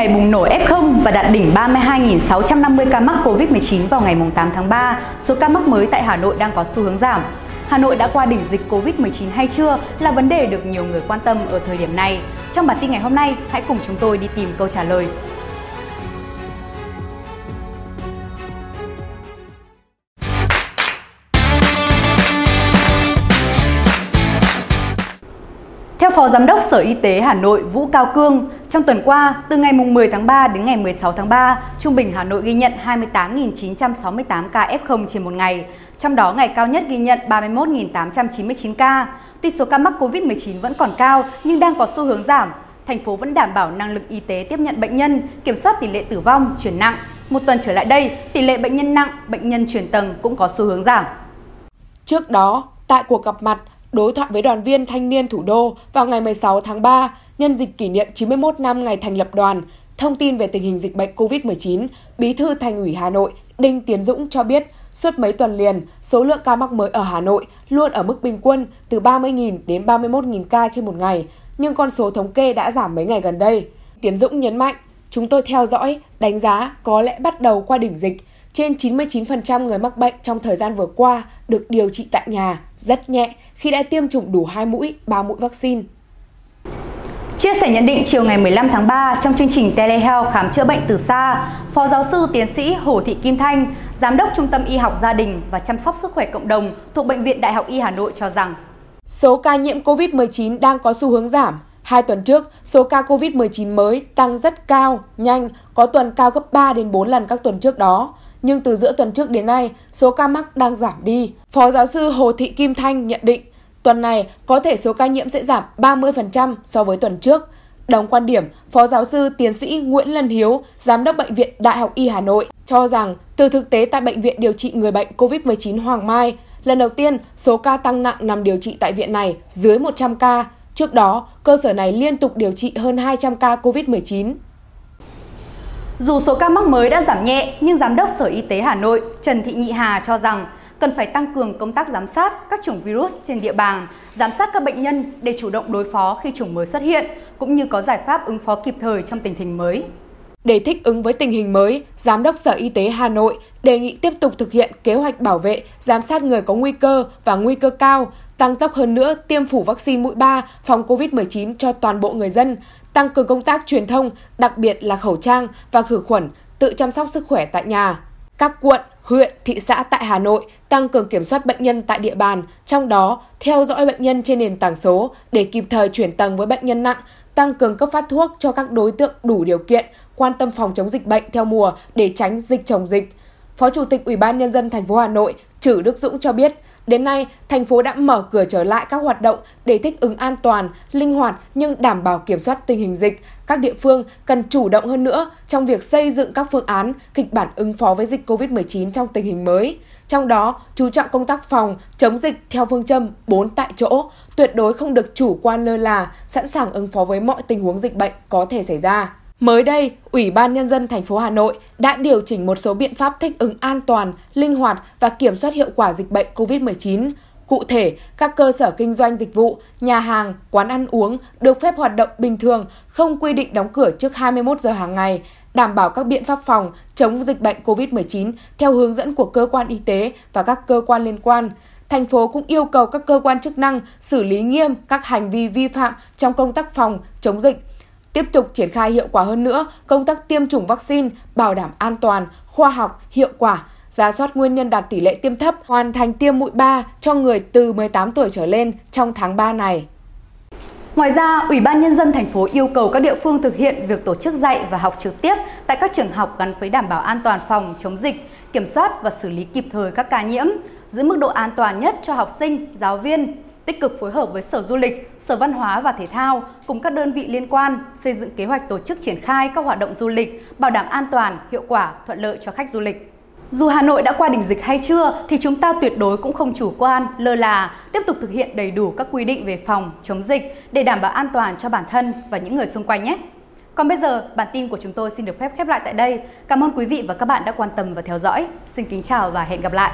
ngày bùng nổ F0 và đạt đỉnh 32.650 ca mắc COVID-19 vào ngày 8 tháng 3, số ca mắc mới tại Hà Nội đang có xu hướng giảm. Hà Nội đã qua đỉnh dịch COVID-19 hay chưa là vấn đề được nhiều người quan tâm ở thời điểm này. Trong bản tin ngày hôm nay, hãy cùng chúng tôi đi tìm câu trả lời. Theo Phó Giám đốc Sở Y tế Hà Nội Vũ Cao Cương, trong tuần qua, từ ngày 10 tháng 3 đến ngày 16 tháng 3, trung bình Hà Nội ghi nhận 28.968 ca F0 trên một ngày. Trong đó, ngày cao nhất ghi nhận 31.899 ca. Tuy số ca mắc COVID-19 vẫn còn cao nhưng đang có xu hướng giảm, thành phố vẫn đảm bảo năng lực y tế tiếp nhận bệnh nhân, kiểm soát tỷ lệ tử vong, chuyển nặng. Một tuần trở lại đây, tỷ lệ bệnh nhân nặng, bệnh nhân chuyển tầng cũng có xu hướng giảm. Trước đó, tại cuộc gặp mặt, đối thoại với đoàn viên thanh niên thủ đô vào ngày 16 tháng 3 nhân dịp kỷ niệm 91 năm ngày thành lập đoàn, thông tin về tình hình dịch bệnh COVID-19, Bí thư Thành ủy Hà Nội Đinh Tiến Dũng cho biết, suốt mấy tuần liền, số lượng ca mắc mới ở Hà Nội luôn ở mức bình quân từ 30.000 đến 31.000 ca trên một ngày, nhưng con số thống kê đã giảm mấy ngày gần đây. Tiến Dũng nhấn mạnh, chúng tôi theo dõi, đánh giá có lẽ bắt đầu qua đỉnh dịch, trên 99% người mắc bệnh trong thời gian vừa qua được điều trị tại nhà rất nhẹ khi đã tiêm chủng đủ 2 mũi, 3 mũi vaccine. Chia sẻ nhận định chiều ngày 15 tháng 3 trong chương trình Telehealth khám chữa bệnh từ xa, Phó giáo sư tiến sĩ Hồ Thị Kim Thanh, Giám đốc Trung tâm Y học gia đình và chăm sóc sức khỏe cộng đồng thuộc Bệnh viện Đại học Y Hà Nội cho rằng Số ca nhiễm COVID-19 đang có xu hướng giảm. Hai tuần trước, số ca COVID-19 mới tăng rất cao, nhanh, có tuần cao gấp 3 đến 4 lần các tuần trước đó nhưng từ giữa tuần trước đến nay, số ca mắc đang giảm đi. Phó giáo sư Hồ Thị Kim Thanh nhận định, tuần này có thể số ca nhiễm sẽ giảm 30% so với tuần trước. Đồng quan điểm, Phó giáo sư tiến sĩ Nguyễn Lân Hiếu, Giám đốc Bệnh viện Đại học Y Hà Nội, cho rằng từ thực tế tại Bệnh viện điều trị người bệnh COVID-19 Hoàng Mai, lần đầu tiên số ca tăng nặng nằm điều trị tại viện này dưới 100 ca. Trước đó, cơ sở này liên tục điều trị hơn 200 ca COVID-19. Dù số ca mắc mới đã giảm nhẹ, nhưng Giám đốc Sở Y tế Hà Nội Trần Thị Nhị Hà cho rằng cần phải tăng cường công tác giám sát các chủng virus trên địa bàn, giám sát các bệnh nhân để chủ động đối phó khi chủng mới xuất hiện, cũng như có giải pháp ứng phó kịp thời trong tình hình mới. Để thích ứng với tình hình mới, Giám đốc Sở Y tế Hà Nội đề nghị tiếp tục thực hiện kế hoạch bảo vệ, giám sát người có nguy cơ và nguy cơ cao, tăng tốc hơn nữa tiêm phủ vaccine mũi 3 phòng COVID-19 cho toàn bộ người dân, tăng cường công tác truyền thông, đặc biệt là khẩu trang và khử khuẩn, tự chăm sóc sức khỏe tại nhà. Các quận, huyện, thị xã tại Hà Nội tăng cường kiểm soát bệnh nhân tại địa bàn, trong đó theo dõi bệnh nhân trên nền tảng số để kịp thời chuyển tầng với bệnh nhân nặng, tăng cường cấp phát thuốc cho các đối tượng đủ điều kiện, quan tâm phòng chống dịch bệnh theo mùa để tránh dịch chồng dịch. Phó Chủ tịch Ủy ban nhân dân thành phố Hà Nội Trử Đức Dũng cho biết, Đến nay, thành phố đã mở cửa trở lại các hoạt động để thích ứng an toàn, linh hoạt nhưng đảm bảo kiểm soát tình hình dịch. Các địa phương cần chủ động hơn nữa trong việc xây dựng các phương án, kịch bản ứng phó với dịch COVID-19 trong tình hình mới. Trong đó, chú trọng công tác phòng, chống dịch theo phương châm 4 tại chỗ, tuyệt đối không được chủ quan lơ là, sẵn sàng ứng phó với mọi tình huống dịch bệnh có thể xảy ra. Mới đây, Ủy ban Nhân dân thành phố Hà Nội đã điều chỉnh một số biện pháp thích ứng an toàn, linh hoạt và kiểm soát hiệu quả dịch bệnh COVID-19. Cụ thể, các cơ sở kinh doanh dịch vụ, nhà hàng, quán ăn uống được phép hoạt động bình thường, không quy định đóng cửa trước 21 giờ hàng ngày, đảm bảo các biện pháp phòng chống dịch bệnh COVID-19 theo hướng dẫn của cơ quan y tế và các cơ quan liên quan. Thành phố cũng yêu cầu các cơ quan chức năng xử lý nghiêm các hành vi vi phạm trong công tác phòng chống dịch Tiếp tục triển khai hiệu quả hơn nữa công tác tiêm chủng vaccine, bảo đảm an toàn, khoa học, hiệu quả, ra soát nguyên nhân đạt tỷ lệ tiêm thấp, hoàn thành tiêm mũi 3 cho người từ 18 tuổi trở lên trong tháng 3 này. Ngoài ra, Ủy ban Nhân dân thành phố yêu cầu các địa phương thực hiện việc tổ chức dạy và học trực tiếp tại các trường học gắn với đảm bảo an toàn phòng chống dịch, kiểm soát và xử lý kịp thời các ca nhiễm, giữ mức độ an toàn nhất cho học sinh, giáo viên, tích cực phối hợp với Sở Du lịch, Sở Văn hóa và Thể thao cùng các đơn vị liên quan xây dựng kế hoạch tổ chức triển khai các hoạt động du lịch, bảo đảm an toàn, hiệu quả, thuận lợi cho khách du lịch. Dù Hà Nội đã qua đỉnh dịch hay chưa thì chúng ta tuyệt đối cũng không chủ quan, lơ là, tiếp tục thực hiện đầy đủ các quy định về phòng, chống dịch để đảm bảo an toàn cho bản thân và những người xung quanh nhé. Còn bây giờ, bản tin của chúng tôi xin được phép khép lại tại đây. Cảm ơn quý vị và các bạn đã quan tâm và theo dõi. Xin kính chào và hẹn gặp lại.